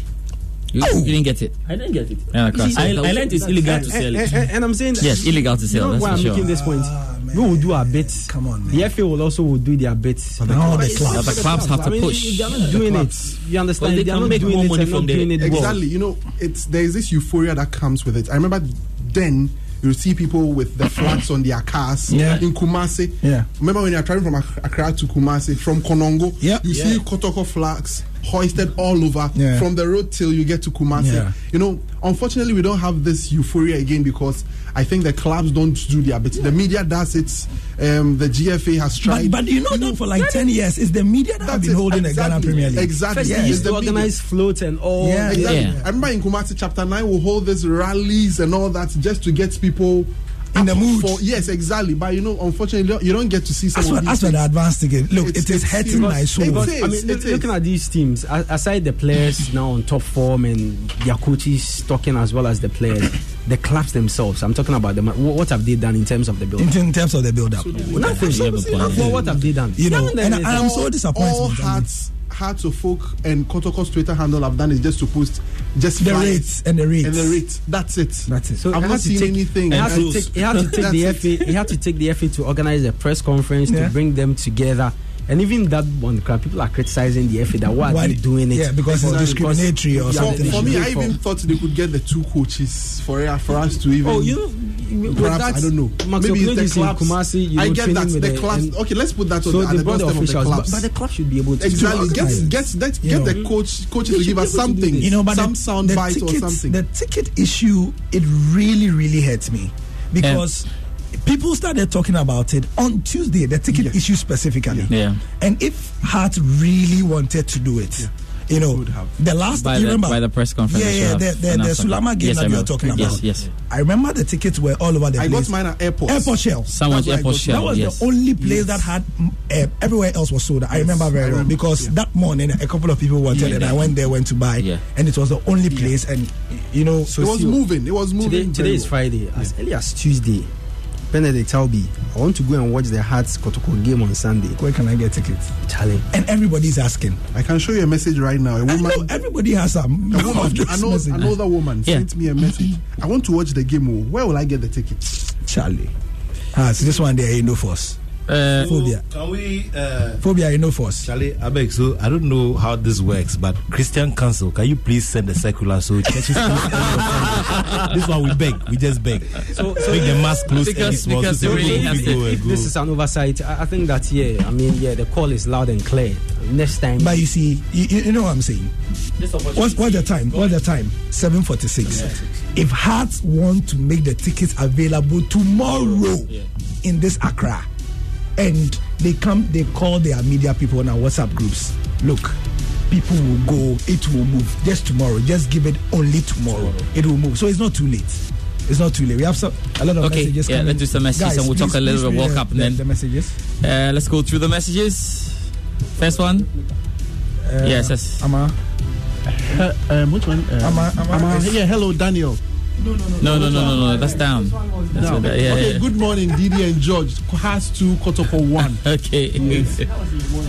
You, Oh. you didn't get it. I didn't get it. Yeah, You see, I, I learned it's illegal to eh, sell and, it. and, and I'm saying that- Yes, illegal to you sell. know That's why for I'm sure. making this point Ah, man. we will do our bit Come on, man. the FA will also will do their bit But now the it's- clubs. The clubs have to I mean, push. they're not doing it you understand But they they're not make doing more it money from there. doing it. Exactly. You know, it's there is this euphoria that comes with it. I remember then you see people with the flags on their cars Yeah. in Kumasi. Yeah. Remember when you're traveling from Accra to Kumasi from Konongo? Yeah. You Yeah. see Kotoko flags hoisted all over Yeah. from the road till you get to Kumasi. Yeah. You know, unfortunately, we don't have this euphoria again because I think the clubs don't do their bit. The media does it. Um, the GFA has tried. But, but you know that for like 10 years, it's the media that have been it. holding the Ghana Premier League. Exactly. First, Yes, they used the to media. organize floats and all. Yeah, Exactly. Yeah. I remember in Kumasi chapter 9 will hold these rallies and all that just to get people In the up mood. For, yes, exactly. But you know, unfortunately, you don't, you don't get to see some As of for, these as for the advanced ticket, look, It's- it is it's hurting serious. my soul. It But, is, I mean, look- looking at these teams, aside the players now on top form and their coaches talking as well as the players, the clubs themselves. I'm talking about them. What have they done in terms of the build? In, in terms of the build up. Nothing. You have a point. Well, what have they done? You know, They and I- anything. I'm so disappointed. All I mean, hearts, hearts to folk and Kotoko's Twitter handle have done is just to post just the rates and the rates. and the rate. That's it. That's it. So I've not had to seen take- anything. He had to take, it had to take the [laughs] That's FA. it. It had to take the FA to organize a press conference Yeah. to bring them together. And even that one, crowd, people are criticizing the FA that why, Why are they they- doing it? yeah, because it's discriminatory or Yeah, For, something. for me, I even thought they could get the two coaches for for us to even. Oh, you know, with Perhaps I don't know. Max Maybe it's the is clubs. Kumasi, you I get that the the- clubs. and- Okay, let's put that on So the, at they the brought the doorstep of the officials, but, clubs. but the club should be able to Exactly. to Get organize. get that get know. the coach coaches to give us be able to do something. you know, but some sound the bite or something. The ticket issue, it really, really hurts me because people started talking about it on Tuesday. The ticket issue specifically. Yeah. And if Hart really wanted to do it, You know, the last By you the- remember by the press conference Yeah, they yeah, the, the, the. Sulama game Yes, that you are talking about. yes. Yes. I remember the tickets were all over the I place. I got mine at airports. Airport Shell. Someone That's where I airport shell. That was yes. the only place Yes. that had uh, everywhere else was sold. I remember very I well because yeah. that morning a couple of people wanted Yeah, and yeah. I went there, went to buy, Yeah. and it was the only place. And you know, It was moving. It was moving. Today, today is. Friday. As early as Tuesday, Benedict Talbi, I want to go and watch the Hearts Kotoko game on Sunday. where can I get tickets? Charlie. And everybody's asking. I can show you a message right now. A I woman. know everybody has some. A woman, another, another woman Yeah. sent me a message. I want to watch the game. oh. Where will I get the tickets? Charlie. Ah, so this one there ain't no force. Uh, Phobia. Can we, uh, Phobia ain't no force. Charlie, I beg, so I don't know how this works, but Christian Council, can you please send a circular so churches close [laughs] This one we beg, we just beg. So, Make the mask close Because- because so really we have go and if go. this is an oversight, I, I think that yeah, I mean yeah, the call is loud and clear. Next time, But you see, you, you you know what I'm saying. What's, what's the time? What's the time? Seven forty-six. If Hearts want to make the tickets available tomorrow in this Accra, and they come, they call their media people on our WhatsApp groups. Look, people will go. It will move just tomorrow. Just give it only tomorrow. It will move. So it's not too late. It's not too late. We have some, a lot of Okay, messages. yeah, let's do some messages Guys, and we'll talk a little please bit read World the- Cup the, then. the messages. uh, let's go through the messages. First one. Uh, yes, yes. Ama. Uh, um, which one? Uh, Ama- Ama Ama- is- yeah, hello, Daniel. No, no, no, no, no. no That's down. That's Now, what that- yeah, okay, yeah. good morning, Didi and George. Has two, Kotoko one. [laughs] Okay.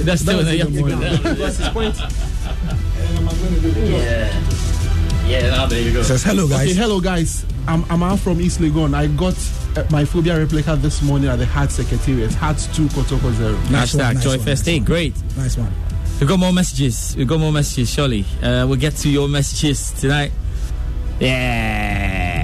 That's still That was yeah. a good morning. [laughs] what's his point? Yeah. Yeah, now there you go. Says hello, guys. Okay, hello guys. I'm I'm out from East Legon. I got uh, my phobia replica this morning at the Heart Secretariat. Heart two, Kotoko zero. Nice one, Hashtag nice Joy one, Fest nice Day. one. Great. Nice one. We got more messages. We got more messages. Surely, uh, we'll get to your messages tonight. Yeah.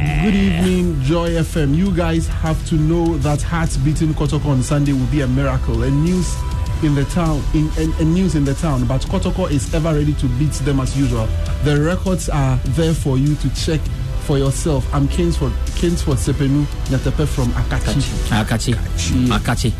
Good evening, Joy FM. You guys have to know that Hearts beating Kotoko on Sunday will be a miracle. And news in the town, in and news in the town. But Kotoko is ever ready to beat them as usual. The records are there for you to check for yourself. I'm Kingsford, Kingsford Sepenu Natepe from Akachi. Akachi. Akachi.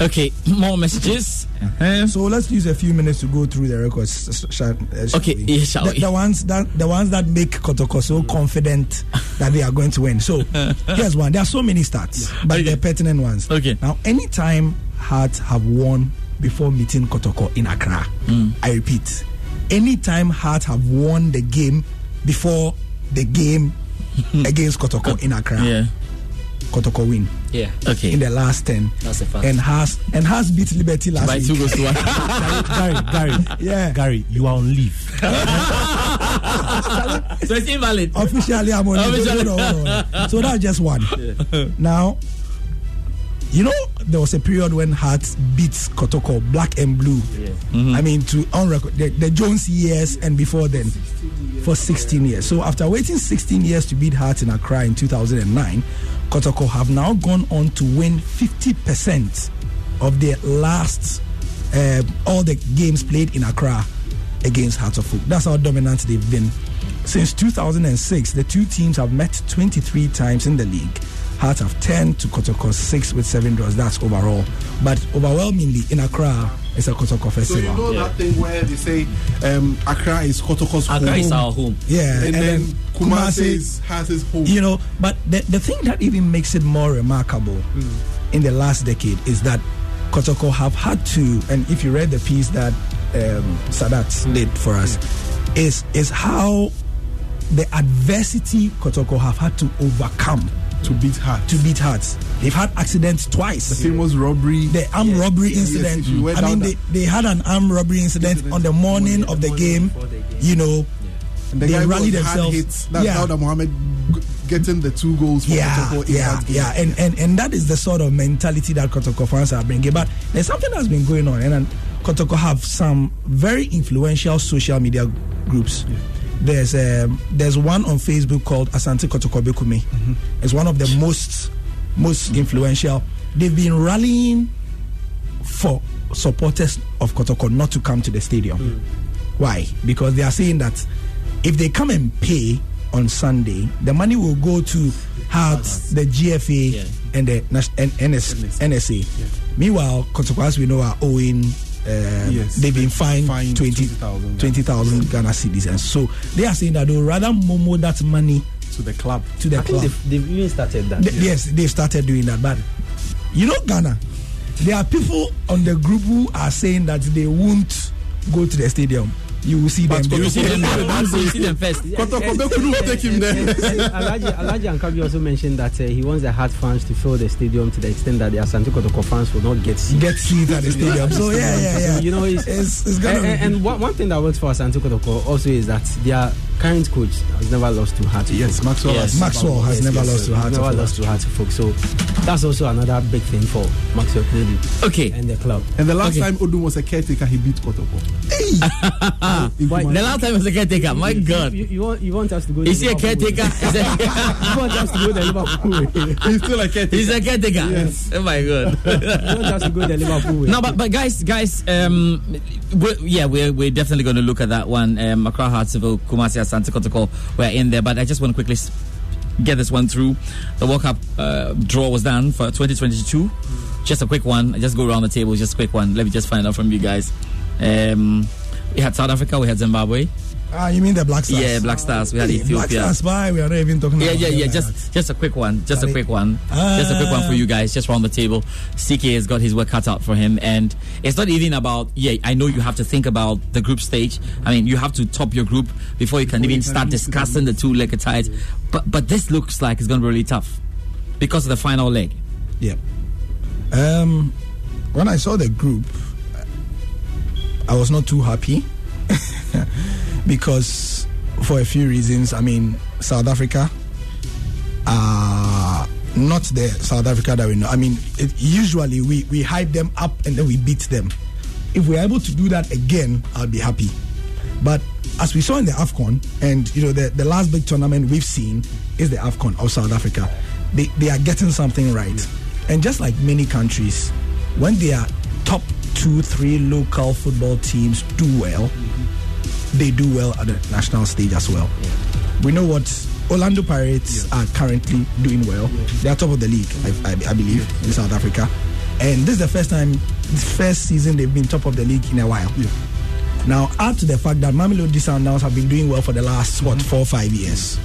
Okay, [laughs] more messages. Uh-huh. So let's use a few minutes to go through the records. sh- sh- uh, shall Okay, we? yeah, shall the, we? the ones that the ones that make Kotoko so confident that they are going to win. So [laughs] here's one. There are so many stats, but Okay. they're pertinent ones. Okay. Now, anytime Hearts have won before meeting Kotoko in Accra, Hmm. I repeat, anytime Hearts have won the game before the game [laughs] against Kotoko in Accra, Yeah. Kotoko win Yeah. Okay. in the last ten. That's a fact. And has and has beat Liberty last By week. two goes to one. [laughs] Gary, Gary, Yeah. Gary, you are on leave. so it's invalid. Officially, I'm on. it. Officially. Hold on, hold on. So that's just one. [laughs] Now, you know, there was a period when Hearts beats Kotoko, black and blue. I mean, to on record, the, the Jones years and before then, for 16 years. So after waiting 16 years to beat Hearts in Accra in 2009, Kotoko have now gone on to win 50% of their last, uh, all the games played in Accra against Hearts of Oak. That's how dominant they've been. Since 2006, the two teams have met 23 times in the league. Hearts have 10 to Kotoko 6 with 7 draws. That's overall. But overwhelmingly, in Accra, it's a Kotoko festival. So you festival. know that thing where they say um, Accra is Kotoko's Accra home. is our home. yeah, and, then, Kumasi is- has his home. you know but the, the thing that even makes it more remarkable in the last decade is that Kotoko have had to and if you read the piece that um, Sadat did for us is is how the adversity Kotoko have had to overcome to beat Heart. to beat Hearts. They've had accidents twice. The famous robbery. The armed robbery incident. if you went I mean, they, they had an armed robbery incident on the morning of the game. You know, And the they rallied themselves. hits. That's Yeah. how the Mohammed g- getting the two goals for yeah, Kotoko yeah, yeah, and, and and that is the sort of mentality that Kotoko fans are bringing. But there's something that's been going on, and, then Kotoko have some very influential social media groups. There's um, there's one on Facebook called Asante Kotoko Bekume. It's one of the most most influential. They've been rallying for supporters of Kotoko not to come to the stadium. Why? Because they are saying that if they come and pay on Sunday, the money will go to Hearts, the GFA, Yeah. and the and NS, NSA. Meanwhile, Kotoko, as we know, are owing uh, Yes. they've been fined, Fined 20 20,000 20,000 Ghana cedis. And so they are saying that they would rather momo that money to the club. to the I think club. they've, they've even started that. Th- Yes, they've started doing that. But you know, Ghana, there are people on the group who are saying that they won't go to the stadium. You will see them. But there. You see them, you see them first. [laughs] Kotoko Bekunu will take him there. Alhaji, Alhaji Akambi also mentioned that uh, he wants the hard fans to fill the stadium to the extent that the Asante Kotoko fans will not get seats. Get seats at the stadium. [laughs] So yeah, yeah, yeah. You know, it's, It's, it's gonna and, and, and one, one thing that works for Asante Kotoko also is that their current coach has never lost to Hearts. Yes, Maxwell. Yes. has- Maxwell has Yes, never yes, lost to he's Hearts. Never lost to Hearts folk. So that's also another big thing for Maxwell Konadu Okay. and the club. And the last Okay. time Odoom was a caretaker, he beat Kotoko. [laughs] In Why- The last time was a caretaker. My God. You, you, want, you want us to go? Is he a caretaker? [laughs] Is he- you want us to go the Liverpool way? [laughs] He's still a caretaker. He's a caretaker. Yes. Oh my God. you want us to go the Liverpool way? No, but but guys, guys, um, we're, yeah, we're we're definitely going to look at that one. Um, Accra Hartsville, Kumasi, Asante Kotoko, we're in there. But I just want to quickly get this one through. The World Cup uh, draw was done for 2022. Just a quick one. I just go around the table. Just a quick one. Let me just find out from you guys. Um, we had South Africa. We had Zimbabwe. Ah, you mean the Black Stars? Yeah, Black Stars. We had Hey, Black Ethiopia. Stars, why we are not even talking Yeah, about yeah, yeah. like Just, just a quick one. Just a quick one. just a quick one for you guys. Just round the table. CK has got his work cut out for him, and it's not even about. Yeah, I know you have to think about the group stage. I mean, you have to top your group before you can even start discussing the two leg ties. But but this looks like it's going to be really tough because of the final leg. Yeah. Um, when I saw the group, I was not too happy [laughs] because for a few reasons. I mean, South Africa are not the South Africa that we know. I mean, it, usually we, we hype them up and then we beat them. If we're able to do that again, I'll be happy. But as we saw in the AFCON, and you know, the, the last big tournament we've seen is the AFCON of South Africa. They, they are getting something right. And just like many countries, when they are top two, three local football teams do well, they do well at the national stage as well. We know what Orlando Pirates are currently doing well. They are top of the league, I, I, I believe, in South Africa. And this is the first time, this first season they've been top of the league in a while. Now, add to the fact that Mamelodi Sundowns have been doing well for the last, what, mm-hmm. four or five years.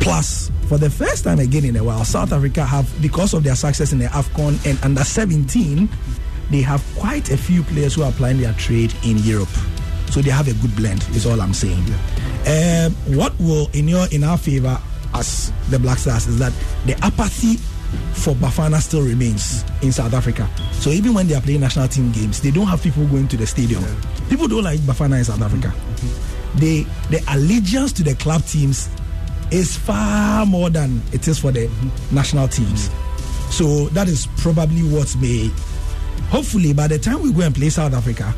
Plus, for the first time again in a while, South Africa have, because of their success in the AFCON and under 17, they have quite a few players who are applying their trade in Europe. So they have a good blend, is all I'm saying. Um, what will, in your in our favor as the Black Stars, is that the apathy for Bafana still remains in South Africa. So even when they are playing national team games, they don't have people going to the stadium. People don't like Bafana in South Africa. Mm-hmm. They the allegiance to the club teams is far more than it is for the mm-hmm. national teams. Mm-hmm. So that is probably what may hopefully by the time we go and play South Africa,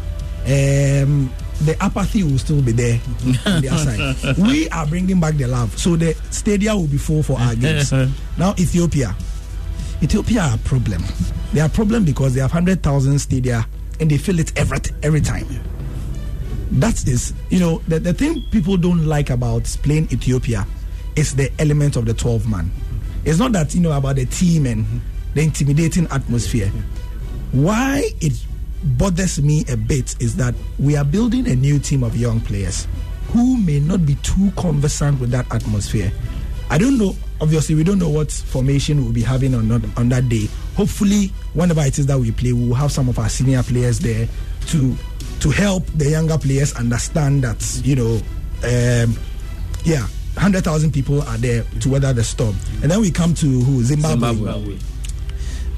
um, the apathy will still be there on their [laughs] side. We are bringing back the love, so the stadia will be full for our games. [laughs] now Ethiopia, Ethiopia are a problem. They are a problem because they have hundred thousand stadia and they fill it every every time. That is, you know, the, the thing people don't like about playing Ethiopia is the element of the 12 man. It's not that, you know, about the team and the intimidating atmosphere. Why it bothers me a bit is that we are building a new team of young players who may not be too conversant with that atmosphere. I don't know. Obviously, we don't know what formation we'll be having on that, on that day. Hopefully, whenever it is that we play, we will have some of our senior players there to to help the younger players understand that you know, um, yeah, hundred thousand people are there to weather the storm. And then we come to who Zimbabwe. Zimbabwe.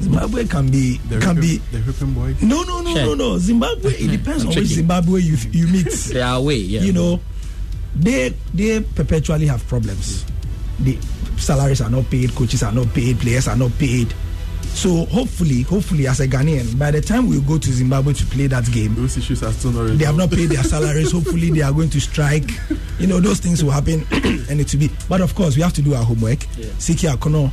Zimbabwe can be The can Ripping- be the Ripping Boy. no no no Sure. no no Zimbabwe. It [laughs] depends on which tricky. Zimbabwe you you meet. [laughs] They are away. Yeah. You know, they they perpetually have problems. The salaries are not paid, coaches are not paid, players are not paid. So hopefully, hopefully, as a Ghanaian, by the time we go to Zimbabwe to play that game, Those issues are still not resolved. they have not paid their salaries. [laughs] Hopefully, they are going to strike. You know, those things will happen, [clears throat] and it will be. But of course, we have to do our homework. CK Akonnor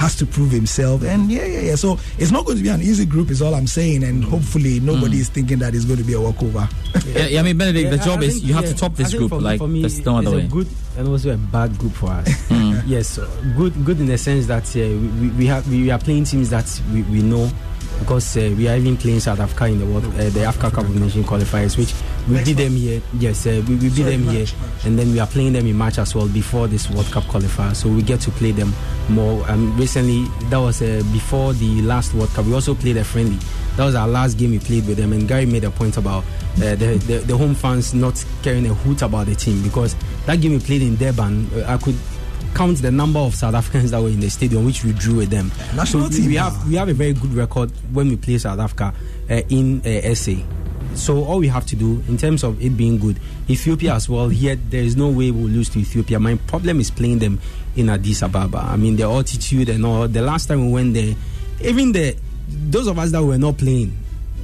has to prove himself, and yeah, yeah, yeah. So it's not going to be an easy group, is all I'm saying. And hopefully, nobody is thinking that it's going to be a walkover. yeah, yeah, I mean, Benedict, the Yeah, I- job I is think, you have yeah, to top this group. For, like for me, there's no other it's way. good and also a bad group for us. [laughs] Mm. yes, good, good in the sense that uh, we, we have we are playing teams that we, we know because uh, we are even playing South Africa in the World, uh, the Africa Cup of Nations qualifiers, which we beat them here. Yes, uh, we, we beat Sorry, them here, and then we are playing them in March as well before this World Cup qualifier. So we get to play them more. Um, recently, that was uh, before the last World Cup. We also played a friendly. That was our last game we played with them, and Gary made a point about uh, the, the the home fans not caring a hoot about the team because that game we played in Durban, uh, I could count the number of South Africans that were in the stadium, which we drew with them. National so team, we have we have a very good record when we play South Africa uh, in uh, SA. So all we have to do in terms of it being good, Ethiopia as well. Here there is no way we'll lose to Ethiopia. My problem is playing them in Addis Ababa. I mean the altitude and all. The last time we went there, even the those of us that were not playing,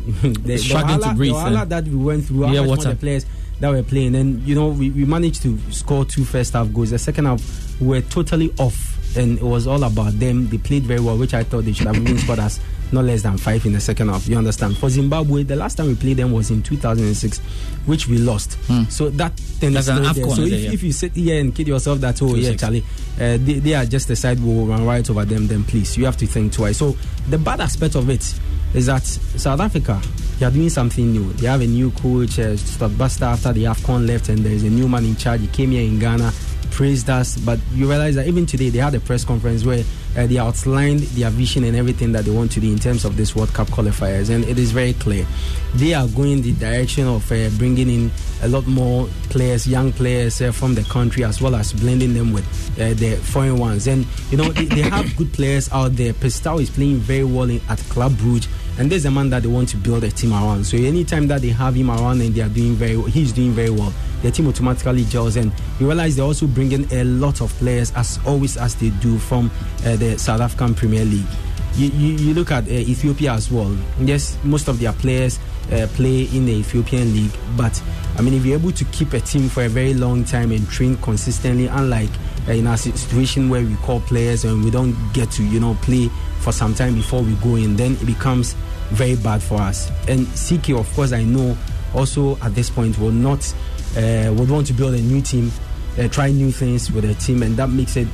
[laughs] the, Struggling to breathe, The eh? that we went through. how Yeah, much water. the players that were playing, and you know we, we managed to score two first half goals. The second half were totally off, and it was all about them. They played very well, which I thought they should have even scored us not less than five in the second half. You understand? For Zimbabwe, the last time we played them was in 2006, which we lost. So that thing Hmm. That's is an there. So there, if, yeah. if you sit here and kid yourself that oh yeah 2-6. Charlie, uh, they, they are just the side we will run right over them, then please you have to think twice. So the bad aspect of it is that South Africa they are doing something new. They have a new coach, uh, Stuart Baxter after the AFCON left, and there is a new man in charge. He came here in Ghana, praised us, but you realize that even today they had a press conference where uh, they outlined their vision and everything that they want to do in terms of this World Cup qualifiers, and it is very clear. They are going the direction of uh, bringing in a lot more players, young players uh, from the country, as well as blending them with uh, the foreign ones. And you know they, they have good players out there. Percy Tau is playing very well in, at Club Brugge, and there's a man that they want to build a team around. So anytime that they have him around and they are doing very, he's doing very well. The team automatically gels, and you realize they're also bringing a lot of players, as always as they do from uh, the South African Premier League. You, you, you look at uh, Ethiopia as well. Yes, most of their players uh, play in the Ethiopian league, but I mean, if you're able to keep a team for a very long time and train consistently, unlike uh, in si- situation where we call players and we don't get to, you know, play for some time before we go in, then it becomes very bad for us. And CK, of course, I know also at this point will not uh, would want to build a new team, uh, try new things with a team, and that makes it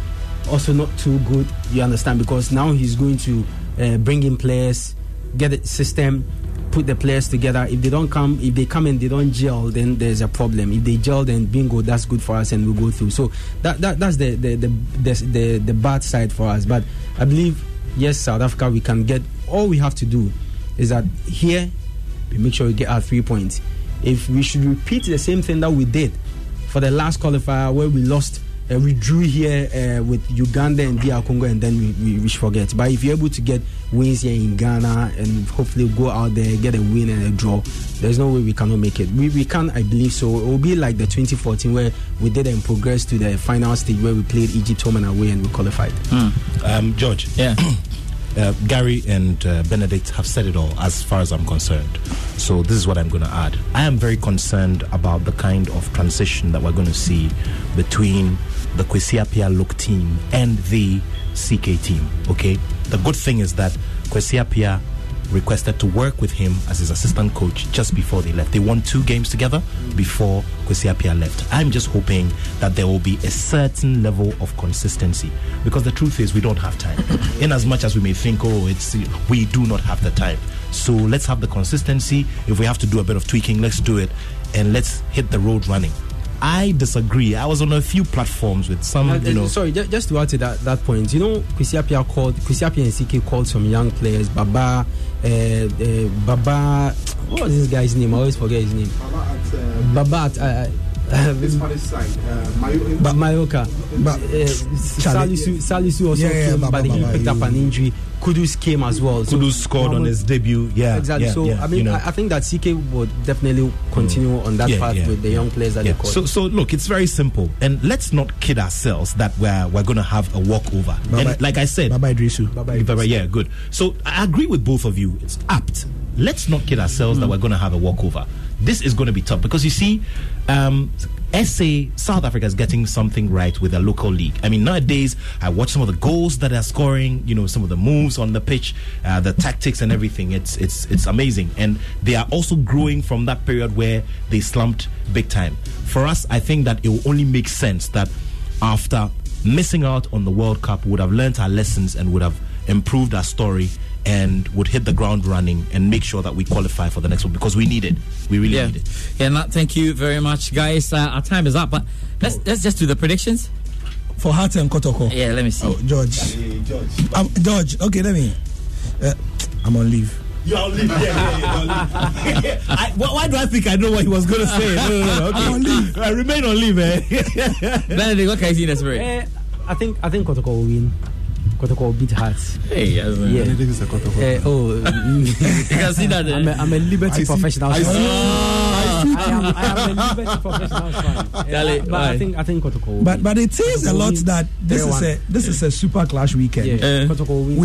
also not too good. You understand because now he's going to uh, bring in players, get a system, put the players together. If they don't come, if they come and they don't gel, then there's a problem. If they gel, then bingo, that's good for us, and we'll go through. So that, that that's the the, the the the the bad side for us. But I believe yes, South Africa, we can get. All we have to do is that here we make sure we get our three points. If we should repeat the same thing that we did for the last qualifier where we lost, uh, we drew here uh, with Uganda and DR Congo, and then we, we, we should forget. But if you're able to get wins here in Ghana and hopefully go out there, get a win and a draw, there's no way we cannot make it. We, we can, I believe so. It will be like the 2014 where we did and progress to the final stage where we played Egypt home and away and we qualified. Um, George. Yeah. [clears throat] Uh, Gary and uh, Benedict have said it all as far as I'm concerned. So this is what I'm going to add. I am very concerned about the kind of transition that we're going to see between the Kwesi Appiah look team and the CK team. Okay. The good thing is that Kwesi Appiah requested to work with him as his assistant coach just before they left. They won two games together before Kwesi Appiah left. I'm just hoping that there will be a certain level of consistency because the truth is we don't have time. In as much as we may think, oh, it's we do not have the time. So let's have the consistency. If we have to do a bit of tweaking, let's do it, and let's hit the road running. I disagree. I was on a few platforms with some, Uh, you know. sorry, ju- just to add to that, that point, you know, Kwesi Appiah called Kwesi Appiah and CK called some young players, Baba, uh, uh, Baba, what was this guy's name? I always forget his name. Baba, at, uh, uh, This Spanish side, uh, Mayo- Ba- Mallorca. Ba- Uh, Salisu, Salisu also Yeah, yeah, came, Baba, but he Baba, picked up he- an injury. Kudus came as well. So Kudus scored on his debut. Yeah, Exactly. yeah, so yeah, I mean, you know. I, I think that CK would definitely continue on that Yeah, path yeah, with the young players that Yeah. they called. So, so look, it's very simple, and let's not kid ourselves that we're we're going to have a walkover. Bye-bye. Like I said, Baba Iddrisu. Bye-bye. Bye-bye, yeah, good. So I agree with both of you. It's apt. Let's not kid ourselves that we're going to have a walkover. This is going to be tough because you see, um, SA South Africa is getting something right with their local league. I mean, nowadays I watch some of the goals that they're scoring. You know, some of the moves on the pitch, uh, the tactics and everything. It's it's it's amazing, and they are also growing from that period where they slumped big time. For us, I think that it will only make sense that after missing out on the World Cup, would have learnt our lessons and would have improved our story, and would hit the ground running and make sure that we qualify for the next one because we need it. We really Yeah, need it. yeah. Not, thank you very much, guys. Uh, our time is up, but let's let's just do the predictions. For Heart and Kotoko. Yeah, let me see. Oh, George. Um, George, okay, let me. Uh, I'm on leave. You're on leave. Yeah, yeah, yeah. You're leave. [laughs] I, why, why do I think I know what he was going to say? No, no, no. Okay. I'm on leave. I remain on leave, eh? [laughs] Benedict, what can I see in the spirit? Eh, I think I think Kotoko will win. Kotoko will beat Hearts. Hey, yes, man. Yeah. This is a Kotoko. Eh, oh, you can see that. I'm a, I'm a Liberty I see- professional. I fan. see- I am, I am a Liberty professional fan. [laughs] Eh, Dale, but why? I think I think Kotoko will But win. but it says a Kotoko will lot that this is a this is a super clash weekend. yeah, Eh. Kotoko will win